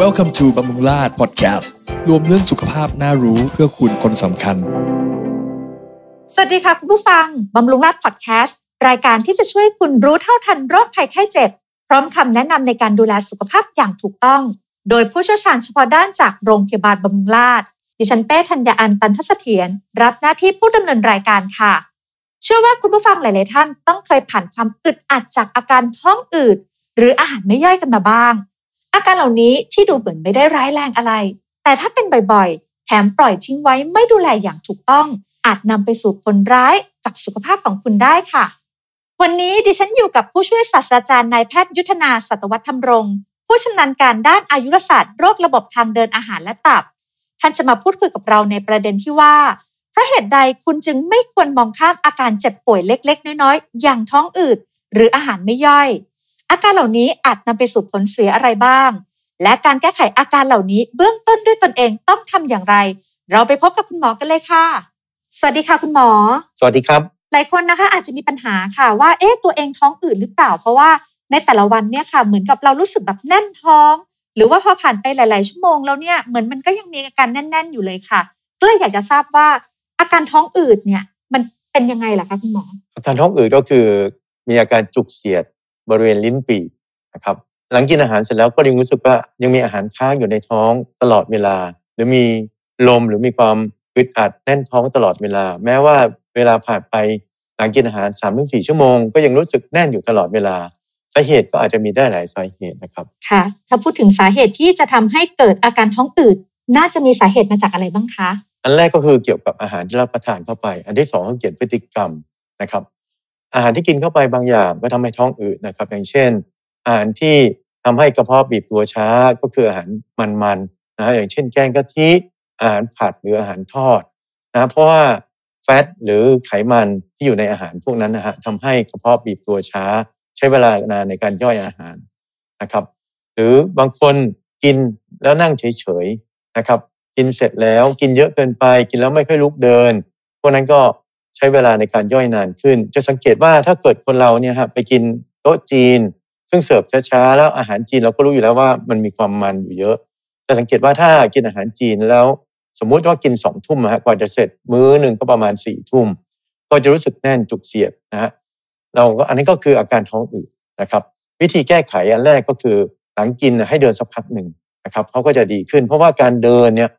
Welcome to บำรุงราช Podcast รวมเรื่องสุขภาพน่ารู้เพื่อคุณคนสำคัญ สวัสดีค่ะคุณผู้ฟัง บำรุงราชพอดแคสต์รายการที่จะช่วยคุณรู้เท่าทันโรคภัยไข้เจ็บ พร้อมคำแนะนำในการดูแลสุขภาพอย่างถูกต้อง โดยผู้เชี่ยวชาญเฉพาะด้านจากโรงพยาบาลบำรุงราษฎร์ดิฉันเป้ธัญญาอันตันทเสถียรรับหน้าที่ผู้ดำเนินรายการค่ะ เชื่อว่าคุณผู้ฟังหลาย ๆ ท่านต้องเคยผ่านความอึดอัดจากอาการท้องอืดหรืออาหารไม่ย่อยกันมาบ้าง อาการเหล่านี้ที่ดูเหมือนไม่ได้ร้ายแรงอะไร แต่ถ้าเป็นบ่อย ๆ แถมปล่อยทิ้งไว้ไม่ดูแลอย่างถูกต้อง อาจนำไปสู่ผลร้ายกับสุขภาพของคุณได้ค่ะ วันนี้ดิฉันอยู่กับผู้ช่วยศาสตราจารย์นายแพทย์ยุทธนาสัตวัฒน์ธรรมรงผู้ชำนาญการด้านอายุรศาสตร์โรคระบบทางเดินอาหารและตับ ท่านจะมาพูดคุยกับเราในประเด็นที่ว่า เพราะเหตุใดคุณจึงไม่ควรมองข้ามอาการเจ็บป่วยเล็ก ๆ น้อยๆ อย่างท้องอืดหรืออาหารไม่ย่อย อาการเหล่านี้อาจนำไปสู่ผลเสียอะไรบ้าง และการแก้ไขอาการเหล่านี้เบื้องต้นด้วยตนเองต้องทำอย่างไร เราไปพบกับคุณหมอกันเลยค่ะ สวัสดีค่ะคุณหมอ สวัสดีครับ หลายคนนะคะอาจจะมีปัญหาค่ะว่าเอ๊ะตัวเองท้องอืดหรือเปล่า เพราะว่าในแต่ละวันเนี่ยค่ะเหมือนกับเรารู้สึกแบบแน่นท้อง หรือว่าพอผ่านไปหลาย ๆ ชั่วโมงแล้วเนี่ยเหมือนมันก็ยังมีอาการแน่น ๆ อยู่เลยค่ะก็เลยอยากจะทราบว่าอา การท้องอืดเนี่ย มันเป็นยังไงล่ะคะคุณหมอ อาการท้องอืดก็คือมีอาการจุกเสียดบริเวณลิ้นปี่นะครับ หลังกินอาหารเสร็จแล้วก็ยังรู้สึกว่ายังมีอาหารค้างอยู่ในท้องตลอดเวลา หรือมีลมหรือมีความอึดอัดแน่นท้องตลอดเวลา แม้ว่าเวลาผ่านไปหลังกินอาหาร3าถึงสชั่วโมงก็ยังรู้สึกแน่นอยู่ตลอดเวลาสาเหตุก็อาจจะมีได้หลายสาเหตุนะครับ ค่ะ ถ้าพูดถึงสาเหตุที่จะทำให้เกิดอาการท้องอืดน่าจะมีสาเหตุมาจากอะไรบ้างคะ อันแรกก็คือเกี่ยวกับอาหารที่รับประทานเข้าไป อันที่สองก็เกี่ยวกับพฤติกรรมนะครับ อาหารที่กินเข้าไปบางอย่างก็ทำให้ท้องอืดนะครับ อย่างเช่น อาหารที่ทำให้กระเพาะบีบตัวช้าก็คืออาหารมันๆนะอย่างเช่น แกงกะทิอาหารผัดหรืออาหารทอดนะเพราะว่าแฟตหรือไขมันที่อยู่ในอาหารพวกนั้นนะฮะทำให้กระเพาะบีบตัวช้า ใช้เวลานานในการย่อยอาหารนะครับ หรือบางคนกินแล้วนั่งเฉยๆนะครับ กินเสร็จแล้วกินเยอะเกินไป กินแล้วไม่ค่อยลุกเดิน พวกนั้นก็ใช้เวลาในการย่อยนานขึ้น จะสังเกตว่าถ้าเกิดคนเราเนี่ยฮะไปกินโต๊ะจีน ซึ่งเสิร์ฟช้าๆแล้วอาหารจีนเราก็รู้อยู่แล้วว่ามันมีความมันอยู่เยอะแต่สังเกตว่าถ้ากินอาหารจีนแล้วสมมุติว่ากินสองทุ่มฮะกว่าจะเสร็จมื้อหนึ่งก็ประมาณสี่ทุ่มก็จะรู้สึกแน่นจุกเสียดนะฮะเราก็อันนี้ก็คืออาการท้องอืดนะครับ วิธีแก้ไขอันแรกก็คือหลังกินให้เดินสักพักหนึ่งนะครับเขาก็จะดีขึ้น เพราะว่าการเดินเนี่ย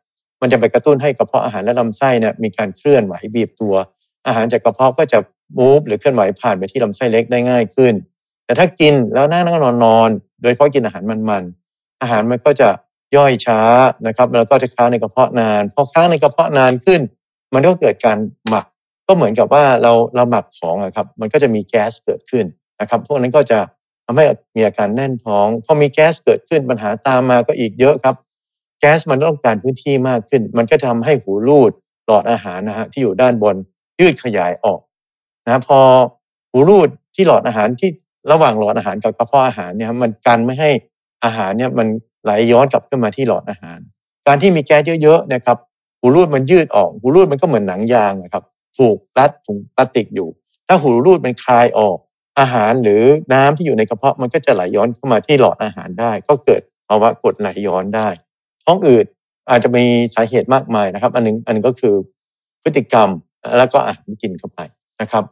มันจะไปกระตุ้นให้กระเพาะอาหารและลำไส้เนี่ยมีการเคลื่อนไหวบีบตัว อาหารจากกระเพาะก็จะมูฟหรือเคลื่อนไหวผ่านไปที่ลำไส้เล็กได้ง่ายขึ้น แต่ถ้ากินแล้วนั่งนั่งนอนนอนโดยเฉพาะกินอาหารมันๆอาหารมันก็จะย่อยช้านะครับ แล้วก็จะค้างในกระเพาะนานพอค้างในกระเพาะนานขึ้น มันก็เกิดการหมัก ก็เหมือนกับว่าเราเราหมักของครับ มันก็จะมีแก๊สเกิดขึ้นนะครับ พวกนั้นก็จะทำให้มีอาการแน่นท้อง พอมีแก๊สเกิดขึ้นปัญหาตามมาก็อีกเยอะครับ แก๊สมันต้องการพื้นที่มากขึ้น มันก็ทำให้หูรูดหลอดอาหารนะฮะที่อยู่ด้านบนยืดขยายออกนะพอหูรูดที่หลอดอาหารที่ระหว่างหลอดอาหารกับกระเพาะอาหารเนี่ยมันกันไม่ให้อาหารเนี่ยมันไหลย้อนกลับขึ้นมาที่หลอดอาหาร การที่มีแก๊สเยอะๆนะครับหูรูดมันยืดออก หูรูดมันก็เหมือนหนังยางนะครับผูกรัดถุงพลาสติกอยู่ ถ้าหูรูดมันคลายออก อาหารหรือน้ำที่อยู่ในกระเพาะมันก็จะไหลย้อนเข้ามาที่หลอดอาหารได้ ก็เกิดภาวะกดไหลย้อนได้ ท้องอืดอาจจะมีสาเหตุมากมายนะครับ อันนึงอันนึงก็คือพฤติกรรมแล้วก็อาหารที่กินเข้าไปนะครับ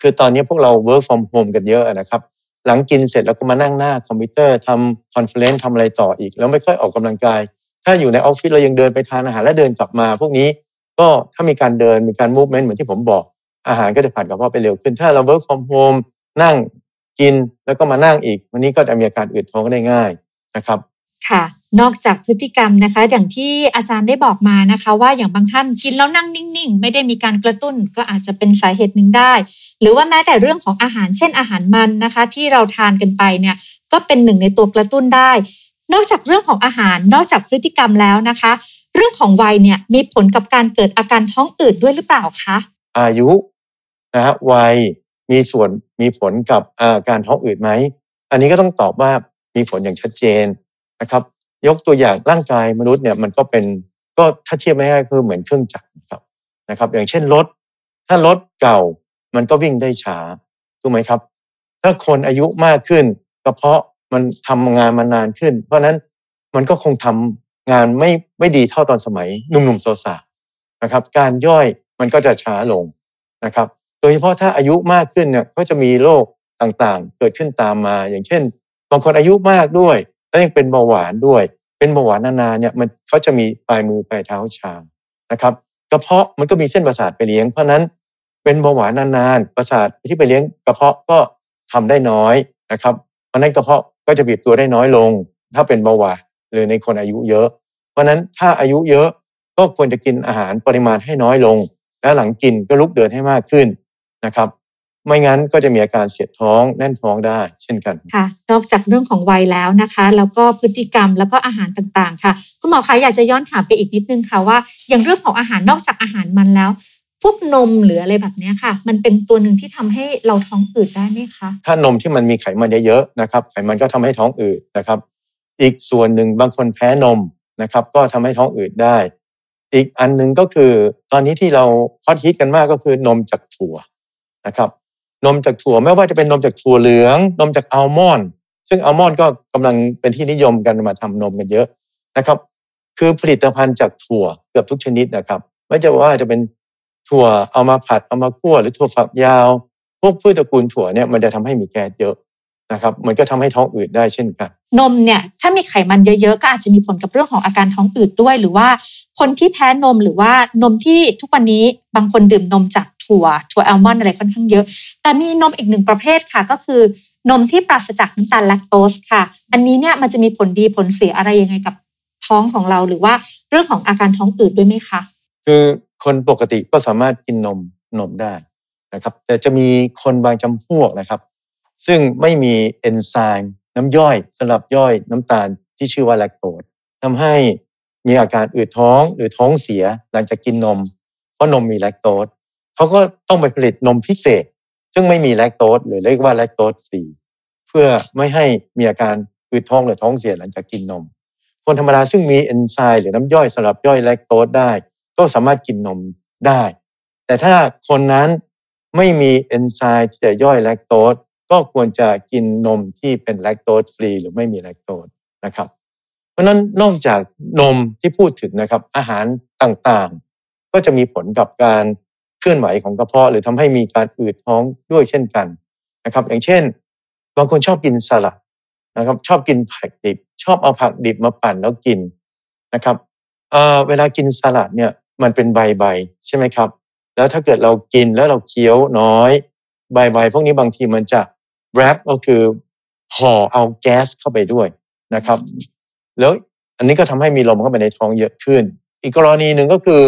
คือตอนนี้พวกเรา work from home กันเยอะนะครับ หลังกินเสร็จแล้วก็มานั่งหน้าคอมพิวเตอร์ทำ conference ทำอะไรต่ออีก แล้วไม่ค่อยออกกำลังกาย ถ้าอยู่ในออฟฟิศเรายังเดินไปทานอาหารแล้วเดินกลับมา พวกนี้ก็ถ้ามีการเดินมีการมูฟเมนต์เหมือนที่ผมบอกอาหารก็จะผ่านกระเพาะไปเร็วขึ้น ถ้าเรา work from home นั่งกินแล้วก็มานั่งอีก วันนี้ก็จะมีอาการอืดท้องได้ง่ายนะครับ ค่ะ นอกจากพฤติกรรมนะคะ อย่างที่อาจารย์ได้บอกมานะคะ ว่าอย่างบางท่านกินแล้วนั่งนิ่งๆ ไม่ได้มีการกระตุ้นก็อาจจะเป็นสาเหตุหนึ่งได้ หรือว่าแม้แต่เรื่องของอาหารเช่นอาหารมันนะคะ ที่เราทานกันไปเนี่ยก็เป็นหนึ่งในตัวกระตุ้นได้ นอกจากเรื่องของอาหาร นอกจากพฤติกรรมแล้วนะคะ เรื่องของวัยเนี่ยมีผลกับการเกิดอาการท้องอืดด้วยหรือเปล่าคะอายุนะฮะวัยมีส่วนมีผลกับอาการท้องอืดไหมอันนี้ก็ต้องตอบว่ามีผลอย่างชัดเจนนะครับ ยกตัวอย่างร่างกายมนุษย์เนี่ยมันก็เป็นก็ถ้าเทียบไม่ง่ายคือเหมือนเครื่องจักรนะครับนะครับ อย่างเช่นรถ ถ้ารถเก่ามันก็วิ่งได้ช้าถูกไหมครับ ถ้าคนอายุมากขึ้นกระเพาะมันทำงานมานานขึ้น เพราะนั้นมันก็คงทำงานไม่ไม่ดีเท่าตอนสมัยหนุ่มๆสาวนะครับ การย่อยมันก็จะช้าลงนะครับ โดยเฉพาะถ้าอายุมากขึ้นเนี่ยก็จะมีโรคต่างๆ เกิดขึ้นตามมา อย่างเช่น บางคนอายุมากด้วย แล้วยังเป็นเบาหวานด้วย เป็นเบาหวานนานๆเนี่ยมันเขาจะมีปลายมือปลายเท้าชานะครับกระเพาะมันก็มีเส้นประสาทไปเลี้ยง เพราะนั้นเป็นเบาหวานนานๆประสาทที่ไปเลี้ยงกระเพาะก็ทำได้น้อยนะครับ เพราะนั้นกระเพาะก็จะบีบตัวได้น้อยลง ถ้าเป็นเบาหวานหรือในคนอายุเยอะ เพราะนั้นถ้าอายุเยอะก็ควรจะกินอาหารปริมาณให้น้อยลง และหลังกินก็ลุกเดินให้มากขึ้นนะครับ ไม่งั้นก็จะมีอาการเสียดท้องแน่นท้องได้เช่นกันค่ะ นอกจากเรื่องของวัยแล้วนะคะ แล้วก็พฤติกรรมแล้วก็อาหารต่างๆ ค่ะคุณหมอคะอยากจะย้อนถามไปอีกนิดนึงค่ะว่าอย่างเรื่องของอาหารนอกจากอาหารมันแล้วพวกนมหรืออะไรแบบเนี้ยค่ะ มันเป็นตัวหนึ่งที่ทำให้เราท้องอืดได้ไหมคะ ถ้านมที่มันมีไขมันเยอะๆนะครับ ไขมันก็ทำให้ท้องอืดนะครับ อีกส่วนหนึ่งบางคนแพ้นมนะครับ ก็ทำให้ท้องอืดได้ อีกอันหนึ่งก็คือ ตอนนี้ที่เราฮอตฮิตกันมากก็คือนมจากถั่วนะครับ นมจากถั่วไม่ว่าจะเป็นนมจากถั่วเหลือง นมจากอัลมอนด์ซึ่งอัลมอนด์ก็กำลังเป็นที่นิยมกันมาทำนมกันเยอะนะครับ คือผลิตภัณฑ์จากถั่วเกือบทุกชนิดนะครับ ไม่จะว่าจะเป็นถั่วเอามาผัดเอามาคั่วหรือถั่วฝักยาว พวกพืชตระกูลถั่วเนี่ยมันจะทำให้มีแก๊สเยอะนะครับ มันก็ทำให้ท้องอืดได้เช่นกัน นมเนี่ยถ้ามีไขมันเยอะๆ ก็อาจจะมีผลกับเรื่องของอาการท้องอืดด้วย หรือว่าคนที่แพ้นมหรือว่านมที่ทุกวันนี้บางคนดื่มนมจาก ถั่วถั่วอัลมอนด์อะไรค่อนข้างเยอะ แต่มีนมอีกหนึ่งประเภทค่ะ ก็คือนมที่ปราศจากน้ำตาลแลคโตสค่ะ อันนี้เนี่ยมันจะมีผลดีผลเสียอะไรยังไงกับท้องของเราหรือว่าเรื่องของอาการท้องอืดด้วยไหมคะ คือคนปกติก็สามารถกินนมนมได้นะครับ แต่จะมีคนบางจำพวกนะครับ ซึ่งไม่มีเอนไซม์น้ำย่อยสำหรับย่อยน้ำตาลที่ชื่อว่าแลคโตสทำให้มีอาการอืดท้องหรือท้องเสียหลังจากกินนม เพราะนมมีแลคโตส เขาก็ต้องไปผลิตนมพิเศษ ซึ่งไม่มีแลคโตสหรือเรียกว่าแลคโตสฟรีเพื่อไม่ให้มีอาการอืดท้องหรือท้องเสียหลังจากกินนม คนธรรมดาซึ่งมีเอนไซม์หรือน้ำย่อยสำหรับย่อยแลคโตสได้ ก็สามารถกินนมได้ แต่ถ้าคนนั้นไม่มีเอนไซม์ที่จะย่อยแลคโตสก็ควรจะกินนมที่เป็นแลคโตสฟรีหรือไม่มีแลคโตสนะครับเพราะฉะนั้นนอกจากนมที่พูดถึงนะครับอาหารต่างๆ ก็จะมีผลกับการ ลื่อนไหวของกระเพาะหรือทำให้มีการอืดท้องด้วยเช่นกันนะครับ อย่างเช่น บางคนชอบกินสลัดนะครับ ชอบกินผักดิบ ชอบเอาผักดิบมาปั่นแล้วกินนะครับเเวลากินสลัดเนี่ยมันเป็นใบใบๆใช่ไหมครับ แล้วถ้าเกิดเรากินแล้วเราเคี้ยวน้อย ใบใบๆพวกนี้บางทีมันจะ wrap ก็คือห่อเอาแก๊สเข้าไปด้วยนะครับ แล้วอันนี้ก็ทำให้มีลมเข้าไปในท้องเยอะขึ้น อีกกรณีหนึ่งก็คือ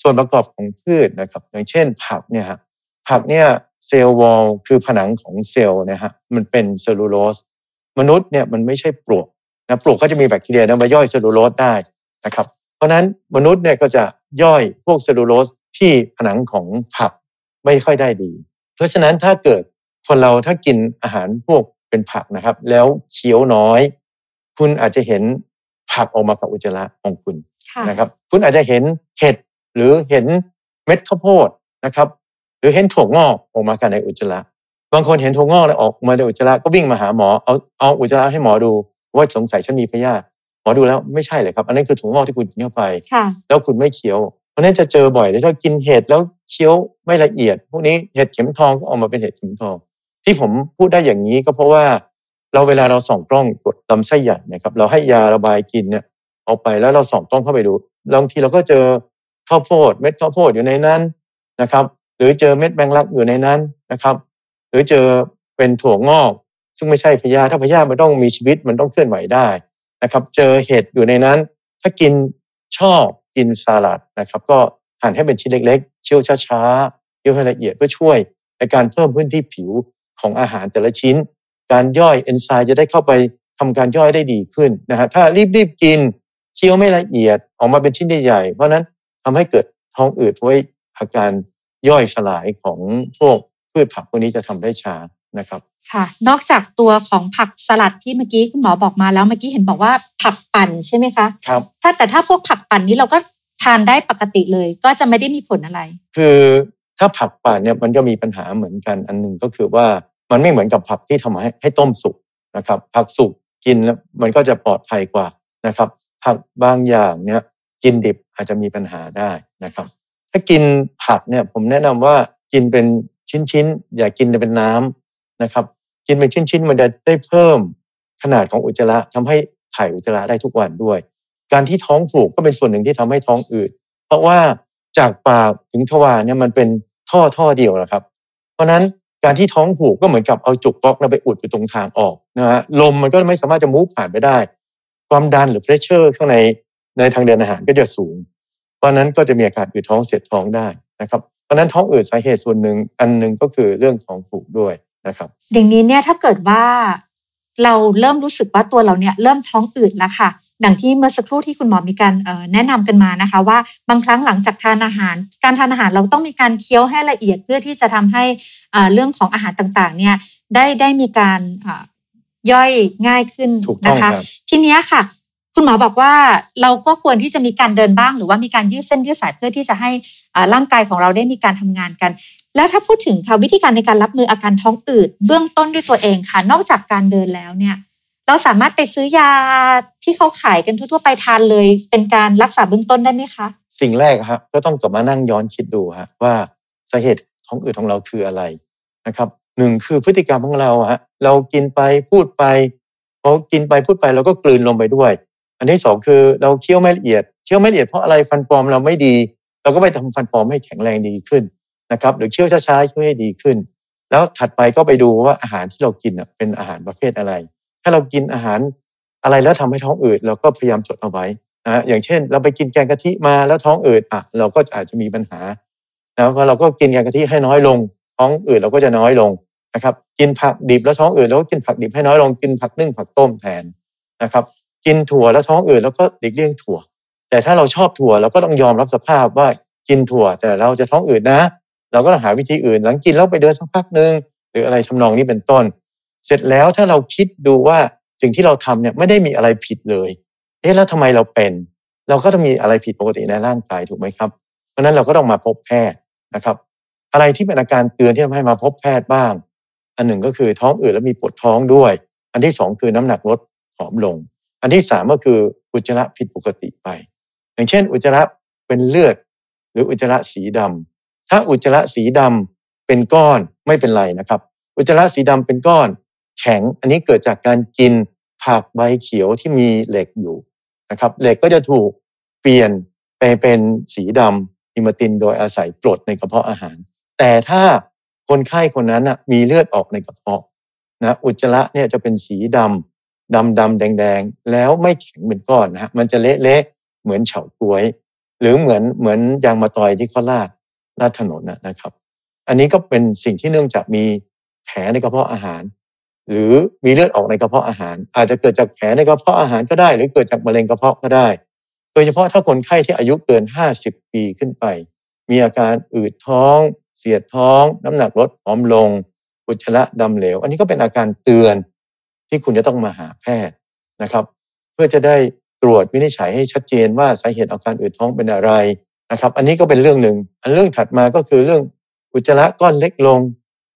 ส่วนประกอบของพืชนะครับ อย่างเช่นผักเนี่ยฮะผักเนี่ย cell wall คือผนังของเซลล์เนะฮะมันเป็นเซลลูโลสมนุษย์เนี่ยมันไม่ใช่ปลวกนะปลวกก็จะมีแบคทีเรียนะมาย่อยเซลลูโลสได้นะครับ เพราะฉะนั้นมนุษย์เนี่ยก็จะย่อยพวกเซลลูโลสที่ผนังของผักไม่ค่อยได้ดี เพราะฉะนั้นถ้าเกิดคนเราถ้ากินอาหารพวกเป็นผักนะครับ แล้วเคี้ยวน้อย คุณอาจจะเห็นผักออกมากับอุจจาระของคุณค่ะนะครับ คุณอาจจะเห็นเห็ด หรือเห็นเม็ดข้าวโพดนะครับ หรือเห็นถั่วงอกออกมากันในอุจจาระบางคนเห็นถั่วงอกแล้วออกมาในอุจจาระก็วิ่งมาหาหมอเอาเอาอุจจาระให้หมอดูว่าสงสัยฉันมีพยาธิหมอดูแล้วไม่ใช่เลยครับ อันนั้นคือถั่วงอกที่คุณกินเข้าไปค่ะแล้วคุณไม่เคี้ยว เพราะฉะนั้นจะเจอบ่อยเลยถ้ากินเห็ดแล้วเคี้ยวไม่ละเอียด พวกนี้เห็ดเข็มทองก็ออกมาเป็นเห็ดเข็มทอง ที่ผมพูดได้อย่างนี้ก็เพราะว่าเราเวลาเราส่องกล้องตรวจลำไส้ใหญ่นะครับ เราให้ยาระบายกินเนี่ยเอาไปแล้วเราส่องกล้องเข้าไปดูบางทีเราก็เจอ ข้าวโพดเม็ดข้าวโพดอยู่ในนั้นนะครับ หรือเจอเม็ดแมงลักอยู่ในนั้นนะครับ หรือเจอเป็นถั่วงอก ซึ่งไม่ใช่พยาธิถ้าพยาธิมันต้องมีชีวิตมันต้องเคลื่อนไหวได้นะครับ เจอเห็ดอยู่ในนั้น ถ้ากินชอบกินสลัดนะครับ ก็หั่นให้เป็นชิ้นเล็ก ๆเคี่ยวช้าๆเคี่ยวให้ละเอียดเพื่อช่วยในการเพิ่มพื้นที่ผิวของอาหารแต่ละชิ้น การย่อยเอนไซม์จะได้เข้าไปทำการย่อยได้ดีขึ้นนะฮะถ้ารีบๆกินเคี้ยวไม่ละเอียดออกมาเป็นชิ้นใหญ่ๆเพราะนั้น ทำให้เกิดท้องอืดไว้อาการย่อยสลายของพวกพืชผักพวกนี้จะทำได้ช้านะครับค่ะ นอกจากตัวของผักสลัดที่เมื่อกี้คุณหมอบอกมาแล้วเมื่อกี้เห็นบอกว่าผักปั่นใช่ไหมคะครับถ้าแต่ถ้าพวกผักปั่นนี้เราก็ทานได้ปกติเลย ก็จะไม่ได้มีผลอะไร คือถ้าผักป่านเนี่ยมันก็มีปัญหาเหมือนกันอันหนึ่งก็คือว่ามันไม่เหมือนกับผักที่ทำให้ให้ต้มสุกนะครับ ผักสุกกินแล้วมันก็จะปลอดภัยกว่านะครับ ผักบางอย่างเนี่ย กินดิบอาจจะมีปัญหาได้นะครับ ถ้ากินผักเนี่ยผมแนะนำว่ากินเป็นชิ้นๆ อย่ากินเป็นน้ำนะครับ กินเป็นชิ้นๆ มันจะได้เพิ่มขนาดของอุจจาระทำให้ถ่ายอุจจาระได้ทุกวันด้วย การที่ท้องผูกก็เป็นส่วนหนึ่งที่ทำให้ท้องอืดเพราะว่าจากปากถึงทวารเนี่ยมันเป็นท่อท่อเดียวนะครับ เพราะนั้นการที่ท้องผูกก็เหมือนกับเอาจุกก๊อกไปอุดอยู่ตรงทางออกนะฮะลมมันก็ไม่สามารถจะมูฟผ่านไปได้ ความดันหรือเพรสเชอร์ข้างใน ในทางเดินอาหารก็จะสูง เพราะนั้นก็จะมีอาการอืดท้องเสียดท้องได้นะครับเพราะนั้นท้องอืดสาเหตุส่วนหนึ่งอันหนึ่งก็คือเรื่องท้องผูกด้วยนะครับอย่างนี้เนี่ยถ้าเกิดว่าเราเริ่มรู้สึกว่าตัวเราเนี่ยเริ่มท้องอืดแล้วค่ะดังที่เมื่อสักครู่ที่คุณหมอมีการแนะนำกันมานะคะ ว่าบางครั้งหลังจากทานอาหาร การทานอาหารเราต้องมีการเคี้ยวให้ละเอียดเพื่อที่จะทำให้เรื่องของอาหารต่างๆเนี่ยได้ได้มีการย่อยง่ายขึ้นนะคะ ทีนี้ค่ะ คุณหมอบอกว่าเราก็ควรที่จะมีการเดินบ้าง หรือว่ามีการยืดเส้นยืดสายเพื่อที่จะให้ร่างกายของเราได้มีการทำงานกัน แล้วถ้าพูดถึงค่ะวิธีการในการรับมืออาการท้องอืดเบื้องต้นด้วยตัวเองค่ะ นอกจากการเดินแล้วเนี่ย เราสามารถไปซื้อยาที่เขาขายกันทั่ว ๆ ไปทานเลย เป็นการรักษาเบื้องต้นได้ไหมคะสิ่งแรกครับก็ต้องกลับมานั่งย้อนคิดดูฮะว่าสาเหตุท้องอืดของเราคืออะไรนะครับหนึ่งคือพฤติกรรมของเราฮะเรากินไปพูดไปพอกินไปพูดไปเราก็กลืนลงไปด้วย อันที่สองคือเราเคี้ยวไม่ละเอียดเคี้ยวไม่ละเอียดเพราะอะไรฟันปลอมเราไม่ดี เราก็ไปทำฟันปลอมให้แข็งแรงดีขึ้นนะครับหรือเคี้ยวช้าๆช่วยให้ดีขึ้น แล้วถัดไปก็ไปดูว่าอาหารที่เรากินเป็นอาหารประเภทอะไร ถ้าเรากินอาหารอะไรแล้วทำให้ท้องอืดเราก็พยายามจดเอาไว้นะอย่างเช่น เราไปกินแกงกะทิมาแล้วท้องอืดอะเราก็อาจจะมีปัญหาแล้วพอเราก็กินแกงกะทิให้น้อยลง ท้องอืดเราก็จะน้อยลงนะครับ กินผักดิบแล้วท้องอืดเราก็กินผักดิบให้น้อยลงกินผักนึ่งผักต้มแทนนะครับ กินถั่วแล้วท้องอืดแล้วก็หลีกเลี่ยงถั่ว แต่ถ้าเราชอบถั่วเราก็ต้องยอมรับสภาพว่ากินถั่ว แต่เราจะท้องอืดนะ เราก็ต้องหาวิธีอื่น หลังกินแล้วไปเดินสักพักหนึ่งหรืออะไรทำนองนี้เป็นต้น เสร็จแล้วถ้าเราคิดดูว่าสิ่งที่เราทำเนี่ยไม่ได้มีอะไรผิดเลยเอ๊ะแล้วทำไมเราเป็น เราก็ต้องมีอะไรผิดปกติในร่างกายถูกไหมครับ เพราะนั้นเราก็ต้องมาพบแพทย์นะครับ อะไรที่เป็นอาการเตือนที่ทำให้มาพบแพทย์บ้าง อันหนึ่งก็คือท้องอืดแล้วมีปวดท้องด้วย อันที่สองคือน้ำหนักลดผอมลง อันที่สามก็คืออุจจาระผิดปกติไป อย่างเช่น อุจจาระเป็นเลือด หรืออุจจาระสีดำถ้าอุจจาระสีดำเป็นก้อนไม่เป็นไรนะครับ อุจจาระสีดำเป็นก้อน แข็งอันนี้เกิดจากการกินผักใบเขียวที่มีเหล็กอยู่นะครับเหล็กก็จะถูกเปลี่ยนไปเป็นสีดำฮิมาตินโดยอาศัยกรดในกระเพาะอาหาร แต่ถ้าคนไข้คนนั้นมีเลือดออกในกระเพาะนะอุจจาระเนี่ยจะเป็นสีดำ ดำดำแดงแดงแล้วไม่แข็งเป็นก้อนนะฮะมันจะเละเละเหมือนเฉาก้วย หรือเหมือนเหมือนยางมะตอยที่เขาลาดลาดถนนนะครับ อันนี้ก็เป็นสิ่งที่เนื่องจากมีแผลในกระเพาะอาหาร หรือมีเลือดออกในกระเพาะอาหาร อาจจะเกิดจากแผลในกระเพาะอาหารก็ได้ หรือเกิดจากมะเร็งกระเพาะก็ได้ โดยเฉพาะถ้าคนไข้ที่อายุเกิน 50 ปีขึ้นไป มีอาการอืดท้อง เสียดท้อง น้ำหนักลดผอมลงอุจจาระดำเหลว อันนี้ก็เป็นอาการเตือน ที่คุณจะต้องมาหาแพทย์นะครับ เพื่อจะได้ตรวจวินิจฉัยให้ชัดเจนว่าสาเหตุอาการอืดท้องเป็นอะไรนะครับ อันนี้ก็เป็นเรื่องหนึ่ง อันเรื่องถัดมาก็คือเรื่องอุจจาระก้อนเล็กลง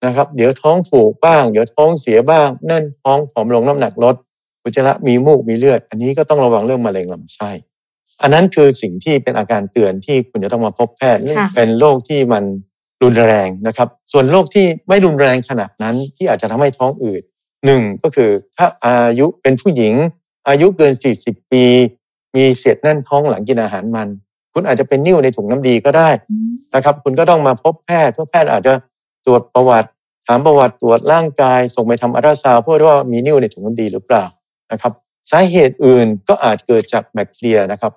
นะครับ เดี๋ยวท้องผูกบ้าง เดี๋ยวท้องเสียบ้าง นั่นท้องผอมลงน้ำหนักลด อุจจาระมีมูกมีเลือด อันนี้ก็ต้องระวังเรื่องมะเร็งลำไส้ อันนั้นคือสิ่งที่เป็นอาการเตือนที่คุณจะต้องมาพบแพทย์เป็นโรคที่มันรุนแรงนะครับ ส่วนโรคที่ไม่รุนแรงขนาดนั้นที่อาจจะทำให้ท้องอืด หนึ่งก็คือถ้าอายุเป็นผู้หญิง อายุเกิน 40 ปี มีเสียดแน่นท้องหลังกินอาหารมัน คุณอาจจะเป็นนิ่วในถุงน้ำดีก็ได้นะครับ คุณก็ต้องมาพบแพทย์เพราะแพทย์อาจจะตรวจประวัติ ถามประวัติตรวจร่างกาย ส่งไปทำอัลตราซาวเพื่อว่ามีนิ่วในถุงน้ำดีหรือเปล่านะครับสาเหตุอื่นก็อาจเกิดจากแบคทีเรียนะครับ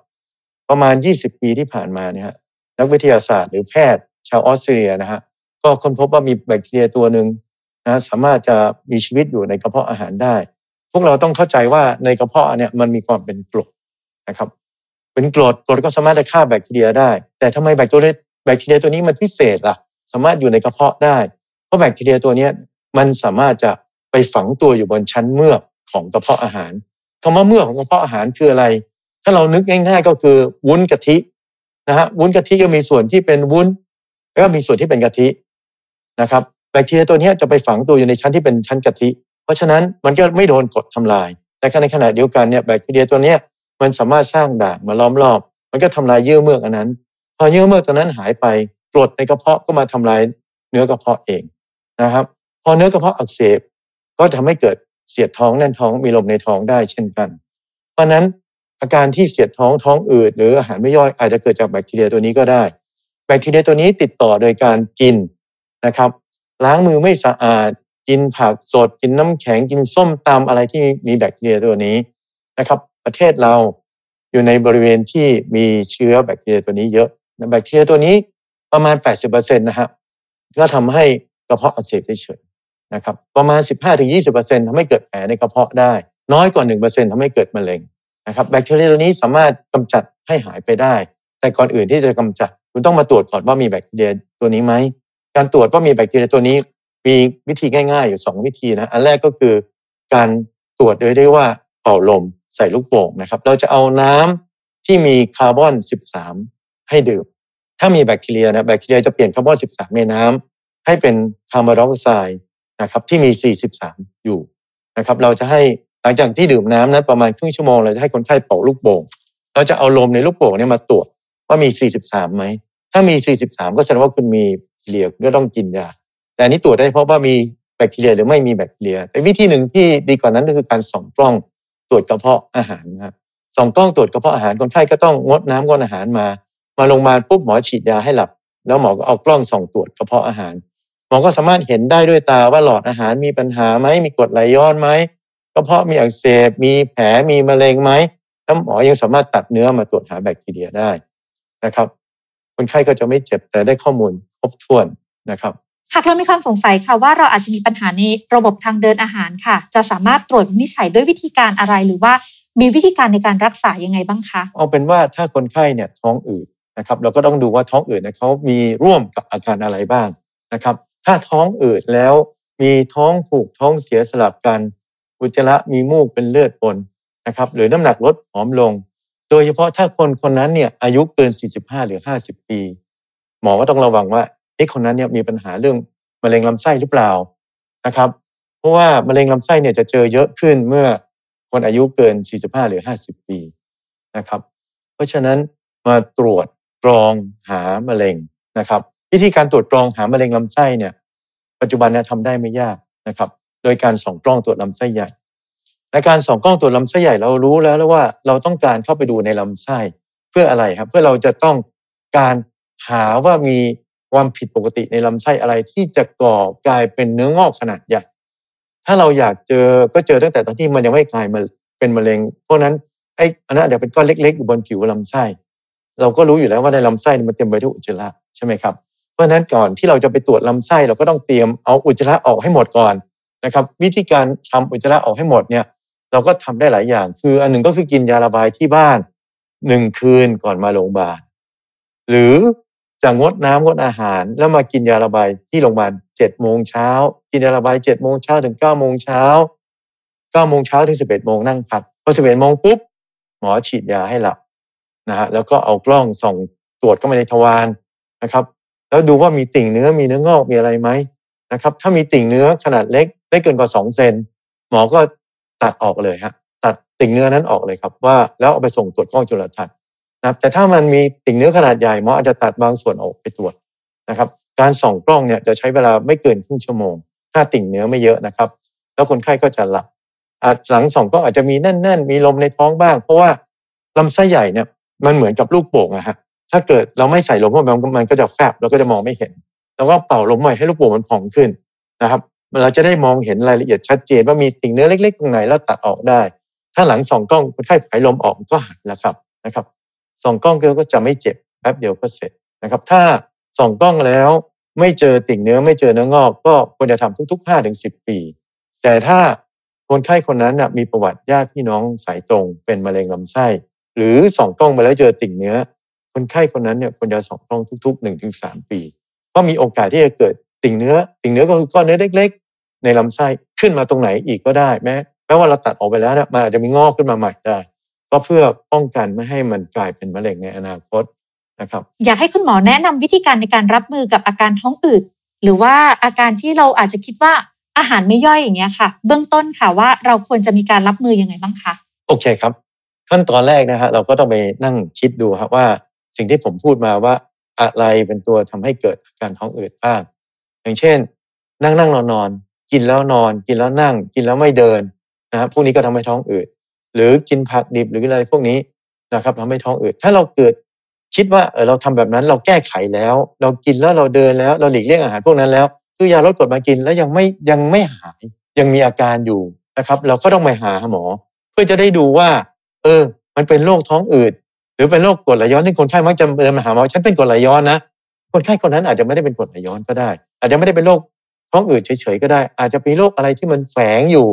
ประมาณ 20 ปีที่ผ่านมาเนี่ยนักวิทยาศาสตร์หรือแพทย์ชาวออสเตรเลียนะฮะก็ค้นพบว่ามีแบคทีเรียตัวหนึ่ง นะสามารถจะมีชีวิตอยู่ในกระเพาะอาหารได้ พวกเราต้องเข้าใจว่าในกระเพาะเนี่ยมันมีความเป็นกรดนะครับ เป็นกรดกรดก็สามารถจะฆ่าแบคทีเรียได้ แต่ทำไมแบคทีเรียแบคทีเรียตัวนี้มันพิเศษล่ะ สามารถอยู่ในกระเพาะได้ เพราะแบคทีเรียตัวนี้มันสามารถจะไปฝังตัวอยู่บนชั้นเมือกของกระเพาะอาหารคำว่าเมือกของกระเพาะอาหารคืออะไร ถ้าเรานึกง่าย ๆ ก็คือวุ้นกะทินะฮะวุ้นกะทิก็มีส่วนที่เป็นวุ้น แล้วก็มีส่วนที่เป็นกะทินะครับ บคทีเรียตัวนี้จะไปฝังตัวอยู่ในชั้นที่เป็นชั้นกะทิ เพราะฉะนั้นมันก็ไม่โดนกดทำลาย แต่ในขณะเดียวกันเนี่ยแบคทีเรียตัวนี้มันสามารถสร้างด่างมาล้อมรอบ มันก็ทำลายเยื่อเมือกอันนั้น พอเยื่อเมือกตัวนั้นหายไปกรดในกระเพาะก็มาทำลายเนื้อกระเพาะเองนะครับ พอเนื้อกระเพาะอักเสบก็ทำให้เกิดเสียดท้องแน่นท้องมีลมในท้องได้เช่นกัน เพราะนั้นอาการที่เสียดท้องท้องอืดหรืออาหารไม่ย่อยอาจจะเกิดจากแบคทีเรียตัวนี้ก็ได้ แบคทีเรียตัวนี้ติดต่อโดยการกินนะครับ ล้างมือไม่สะอาด กินผักสด กินน้ำแข็งกินส้มตำอะไรที่มีแบคทีเรียตัวนี้นะครับ ประเทศเราอยู่ในบริเวณที่มีเชื้อแบคทีเรียตัวนี้เยอะแบคทีเรียตัวนี้ประมาณ 80%นะฮะก็ทำให้กระเพาะอักเสบได้เฉยนะครับประมาณ 15-20%ทำให้เกิดแผลในกระเพาะได้ น้อยกว่า 1%ทำให้เกิดมะเร็งนะครับแบคทีเรียตัวนี้สามารถกำจัดให้หายไปได้ แต่ก่อนอื่นที่จะกำจัด คุณต้องมาตรวจก่อนว่ามีแบคทีเรียตัวนี้ไหม การตรวจว่ามีแบคทีเรียตัวนี้มีวิธีง่ายๆ อยู่ 2 วิธีนะอันแรกก็คือการตรวจโดยได้ว่าเป่าลมใส่ลูกโป่งนะครับ เราจะเอาน้ำที่มีคาร์บอน 13 ให้ดื่ม ถ้ามีแบคทีเรียนะแบคทีเรียจะเปลี่ยนคาร์บอน 13 ในน้ำให้เป็นคาร์บอนไดออกไซด์นะครับที่มี 43 อยู่นะครับเราจะให้หลังจากที่ดื่มน้ำนั้นประมาณครึ่งชั่วโมงเราจะให้คนไข้เป่าลูกโป่งเราจะเอาลมในลูกโป่งนี้มาตรวจว่ามี 43ไหมถ้ามี 43 ก็แสดงว่าคุณมี เลียก็ต้องกินยาแต่นี้ตรวจได้เพราะว่ามีแบคทีเรียหรือไม่มีแบคทีเรีย แต่วิธีหนึ่งที่ดีกว่านั้นก็คือการส่องกล้องตรวจกระเพาะอาหารครับส่องกล้องตรวจกระเพาะอาหารคนไข้ก็ต้องงดน้ำงดอาหารมา มาโรงพยาบาลปุ๊บหมอฉีดยาให้หลับ แล้วหมอก็เอากล้องส่องตรวจกระเพาะอาหารหมอก็สามารถเห็นได้ด้วยตาว่าหลอดอาหารมีปัญหาไหมมีกรดไหลย้อนไหมกระเพาะมีอักเสบมีแผลมีมะเร็งไหมแล้วหมอยังสามารถตัดเนื้อมาตรวจหาแบคทีเรียได้นะครับคนไข้ก็จะไม่เจ็บแต่ได้ข้อมูล บถ้วนนะครับหากเรามีความสงสัยค่ะว่าเราอาจจะมีปัญหาในระบบทางเดินอาหารค่ะ จะสามารถตรวจวินิจฉัยด้วยวิธีการอะไรหรือว่ามีวิธีการในการรักษายังไงบ้างคะเอาเป็นว่าถ้าคนไข้เนี่ยท้องอืดนะครับเราก็ต้องดูว่าท้องอืดเนี่ยเขามีร่วมกับอาการอะไรบ้างนะครับ ถ้าท้องอืดแล้วมีท้องผูกท้องเสียสลับกัน อุจจาระมีมูกเป็นเลือดปนนะครับหรือน้ำหนักลดผอมลง โดยเฉพาะถ้าคนคนนั้นเนี่ยอายุเกิน 45 หรือ 50 ปี หมอก็ต้องระวังว่า เอ๊ะคนนั้นเนี่ยมีปัญหาเรื่องมะเร็งลำไส้หรือเปล่านะครับ เพราะว่ามะเร็งลำไส้เนี่ยจะเจอเยอะขึ้นเมื่อคนอายุเกิน 45 หรือ 50 ปีนะครับ เพราะฉะนั้นมาตรวจกรองหามะเร็งนะครับ วิธีการตรวจกรองหามะเร็งลำไส้เนี่ย ปัจจุบันเนี่ยทำได้ไม่ยากนะครับ โดยการส่องกล้องตรวจลำไส้ใหญ่ในการส่องกล้องตรวจลำไส้ใหญ่เรารู้แล้วแล้วว่าเราต้องการเข้าไปดูในลำไส้เพื่ออะไรครับ เพื่อเราจะต้องการหาว่ามี ความผิดปกติในลำไส้อะไรที่จะก่อกลายเป็นเนื้องอกขนาดใหญ่ ถ้าเราอยากเจอก็เจอตั้งแต่ตอนที่มันยังไม่กลายมาเป็นมะเร็ง เพราะนั้นไอ้อันนั้นเดี๋ยวเป็นก้อนเล็ก ๆ อยู่บนผิวลำไส้ เราก็รู้อยู่แล้วว่าในลำไส้มันเต็มไปด้วยอุจจาระใช่ไหมครับเพราะฉะนั้นก่อนที่เราจะไปตรวจลำไส้เราก็ต้องเตรียมเอาอุจจาระออกให้หมดก่อนนะครับ วิธีการทำอุจจาระออกให้หมดเนี่ย เราก็ทำได้หลายอย่าง คืออันหนึ่งก็คือกินยาระบายที่บ้านหนึ่งคืนก่อนมาโรงพยาบาลหรือ จะงดน้ำงดอาหาร แล้วมากินยาระบายที่โรงพยาบาลเจ็ดโมงเช้ากินยาระบายเจ็ดโมงเช้าถึงเก้าโมงเช้าเก้าโมงเช้าถึงสิบเอ็ดโมงนั่งพักพอสิบเอ็ดโมงปุ๊บหมอฉีดยาให้หลับนะฮะแล้วก็เอากล้องส่องตรวจเข้ามาในทวารนะครับ แล้วดูว่ามีติ่งเนื้อมีเนื้องอกมีอะไรไหมนะครับ ถ้ามีติ่งเนื้อขนาดเล็กได้เกินกว่าสองเซนหมอก็ตัดออกเลยฮะตัดติ่งเนื้อนั้นออกเลยครับว่าแล้วเอาไปส่งตรวจกล้องจุลทรรศน์ นะครับแต่ถ้ามันมีติ่งเนื้อขนาดใหญ่หมออาจจะตัดบางส่วนออกไปตรวจนะครับ การส่องกล้องเนี่ยจะใช้เวลาไม่เกินครึ่งชั่วโมง ถ้าติ่งเนื้อไม่เยอะนะครับ แล้วคนไข้ก็จะหลับหลังส่องก็อาจจะมีแน่น ๆ มีลมในท้องบ้าง เพราะว่าลำไส้ใหญ่เนี่ยมันเหมือนกับลูกโป่งอะฮะถ้าเกิดเราไม่ใส่ลมเข้าไปมันก็จะแฟบเราก็จะมองไม่เห็น แล้วก็เป่าลมใหม่ให้ลูกโป่งมันพองขึ้นนะครับเราจะได้มองเห็นรายละเอียดชัดเจนว่ามีติ่งเนื้อเล็กๆตรงไหนแล้วตัดออกได้ ถ้าหลังส่องกล้องคนไข้ผายลมออกก็หายแล้วครับนะครับ ส่องกล้องก็จะไม่เจ็บแป๊บเดียวก็เสร็จนะครับ ถ้าส่องกล้องแล้วไม่เจอติ่งเนื้อไม่เจอเนื้องอก ก็ควรจะทำทุกๆห้าถึงสิบปี แต่ถ้าคนไข้คนนั้นนะมีประวัติญาติพี่น้องสายตรงเป็นมะเร็งลำไส้ หรือส่องกล้องไปแล้วเจอติ่งเนื้อ คนไข้คนนั้นเนี่ยควรจะส่องกล้องทุกๆหนึ่งถึงสามปีเพราะมีโอกาสที่จะเกิดติ่งเนื้อ ติ่งเนื้อก็คือก้อนเนื้อเล็ก ๆ ในลำไส้ขึ้นมาตรงไหนอีกก็ได้แม้แม้ว่าเราตัดออกไปแล้วเนี่ยมันอาจจะมีงอกขึ้นมาใหม่ได้ ก็เพื่อป้องกันไม่ให้มันกลายเป็นมะเร็งในอนาคตนะครับ อยากให้คุณหมอแนะนำวิธีการในการรับมือกับอาการท้องอืดหรือว่าอาการที่เราอาจจะคิดว่าอาหารไม่ย่อยอย่างเงี้ยค่ะ เบื้องต้นค่ะว่าเราควรจะมีการรับมือยังไงบ้างคะโอเคครับ ขั้นตอนแรกนะฮะเราก็ต้องไปนั่งคิดดูครับว่าสิ่งที่ผมพูดมาว่าอะไรเป็นตัวทำให้เกิดอาการท้องอืดบ้าง อย่างเช่น นั่งนั่งนอนนอนกินแล้วนอน กินแล้วนั่ง กินแล้วไม่เดินนะครับพวกนี้ก็ทำให้ท้องอืด หรือกินผักดิบหรืออะไรพวกนี้นะครับทำให้ท้องอืดถ้าเราเกิดคิดว่าเออเราทำแบบนั้นเราแก้ไขแล้ว เรากินแล้วเราเดินแล้วเราหลีกเลี่ยงอาหารพวกนั้นแล้วซื้อยาลดกรดมากินแล้วยังไม่ยังไม่หายยังมีอาการอยู่นะครับ เราก็ต้องไปหาหมอ เพื่อจะได้ดูว่า เออ มันเป็นโรคท้องอืดหรือเป็นโรคกรดไหลย้อนที่คนไข้มักจะเดินมาหาหมอฉันเป็นกรดไหลย้อนนะคนไข้คนนั้นอาจจะไม่ได้เป็นกรดไหลย้อนก็ได้ อาจจะไม่ได้เป็นโรคท้องอืดเฉยๆก็ได้ อาจจะเป็นโรคอะไรที่มันแฝงอยู่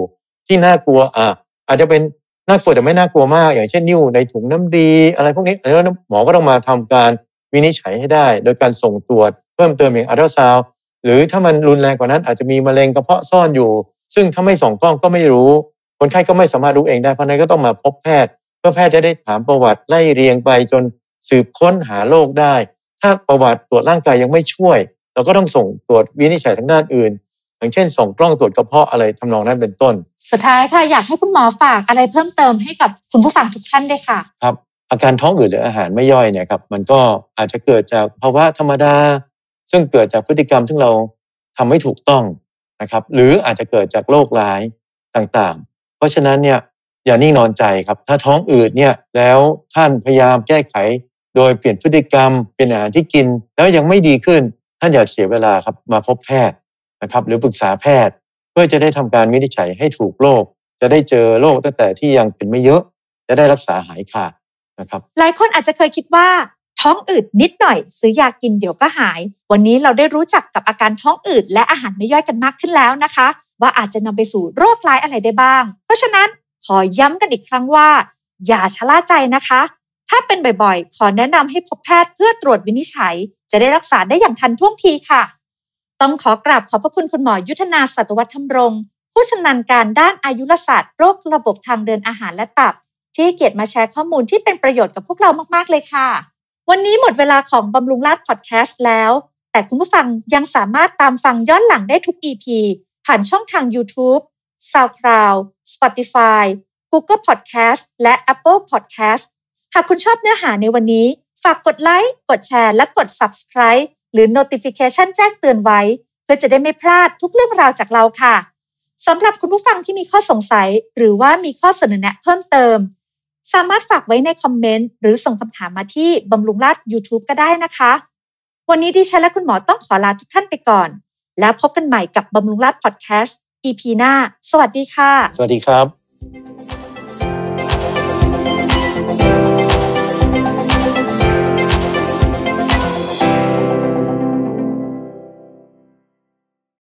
ที่น่ากลัวอ่าอาจจะเป็น น่ากลัวแต่ไม่น่ากลัวมาก อย่างเช่นนิ่วในถุงน้ำดี อะไรพวกนี้แล้วหมอก็ต้องมาทำการวินิจฉัยให้ได้ โดยการส่งตรวจเพิ่มเติมอย่างอัลตราซาวหรือถ้ามันรุนแรงกว่านั้นอาจจะมีมะเร็งกระเพาะซ่อนอยู่ ซึ่งถ้าไม่ส่องกล้องก็ไม่รู้ คนไข้ก็ไม่สามารถรู้เองได้เพราะนั้นก็ต้องมาพบแพทย์ เพื่อแพทย์จะได้ถามประวัติไล่เรียงไปจนสืบค้นหาโรคได้ ถ้าประวัติตรวจร่างกายยังไม่ช่วย เราก็ต้องส่งตรวจวินิจฉัยทางด้านอื่น อย่างเช่น ส่งกล้องตรวจกระเพาะอะไรทำนองนั้นเป็นต้น สุดท้ายค่ะอยากให้คุณหมอฝากอะไรเพิ่มเติมให้กับคุณผู้ฟังทุกท่านด้วยค่ะ ครับอาการท้องอืดหรืออาหารไม่ย่อยเนี่ยครับมันก็อาจจะเกิดจากภาวะธรรมดา ซึ่งเกิดจากพฤติกรรมที่เราทำไม่ถูกต้องนะครับหรืออาจจะเกิดจากโรคร้ายต่างๆ เพราะฉะนั้นเนี่ยอย่านิ่งนอนใจครับ ถ้าท้องอืดเนี่ยแล้วท่านพยายามแก้ไข โดยเปลี่ยนพฤติกรรมเปลี่ยนอาหารที่กิน แล้วยังไม่ดีขึ้น ท่านอย่าเสียเวลาครับมาพบแพทย์ นะครับหรือปรึกษาแพทย์ เพื่อจะได้ทำการวินิจฉัยให้ถูกโรคจะได้เจอโรคตั้งแต่ที่ยังเป็นไม่เยอะ จะได้รักษาหายขาดนะครับ หลายคนอาจจะเคยคิดว่า ท้องอืดนิดหน่อย ซื้อยากินเดี๋ยวก็หาย วันนี้เราได้รู้จักกับอาการท้องอืดและอาหารไม่ย่อยกันมากขึ้นแล้วนะคะ ว่าอาจจะนำไปสู่โรคร้ายอะไรได้บ้าง เพราะฉะนั้นขอย้ำกันอีกครั้งว่า อย่าชะล่าใจนะคะ ถ้าเป็นบ่อยๆ ขอแนะนำให้พบแพทย์เพื่อตรวจวินิจฉัย จะได้รักษาได้อย่างทันท่วงทีค่ะ ต้องขอกราบขอบพระคุณคุณหมอยุทธนาสัตวัฒน์ธรรมรงค์ผู้ชำนาญการด้านอายุรศาสตร์โรคระบบทางเดินอาหารและตับ ที่ให้เกียรติมาแชร์ข้อมูลที่เป็นประโยชน์กับพวกเรามากๆเลยค่ะ วันนี้หมดเวลาของบำรุงราชพอดแคสต์แล้ว แต่คุณผู้ฟังยังสามารถตามฟังย้อนหลังได้ทุก EP ผ่านช่องทาง YouTube, SoundCloud, Spotify, Google Podcast และ Apple Podcast หากคุณชอบเนื้อหาในวันนี้ ฝากกดไลค์ กดแชร์ และกด Subscribe หรือ Notification แจ้งเตือนไว้ เพื่อจะได้ไม่พลาดทุกเรื่องราวจากเราค่ะสำหรับคุณผู้ฟังที่มีข้อสงสัย หรือว่ามีข้อเสนอแนะเพิ่มเติม สามารถฝากไว้ในคอมเมนต์หรือส่งคำถามมาที่บำรุงราช YouTube ก็ได้นะคะ วันนี้ดิฉันและคุณหมอต้องขอลาทุกท่านไปก่อน แล้วพบกันใหม่กับบำรุงราชพอดแคสต์ EP หน้า สวัสดีค่ะ สวัสดีครับ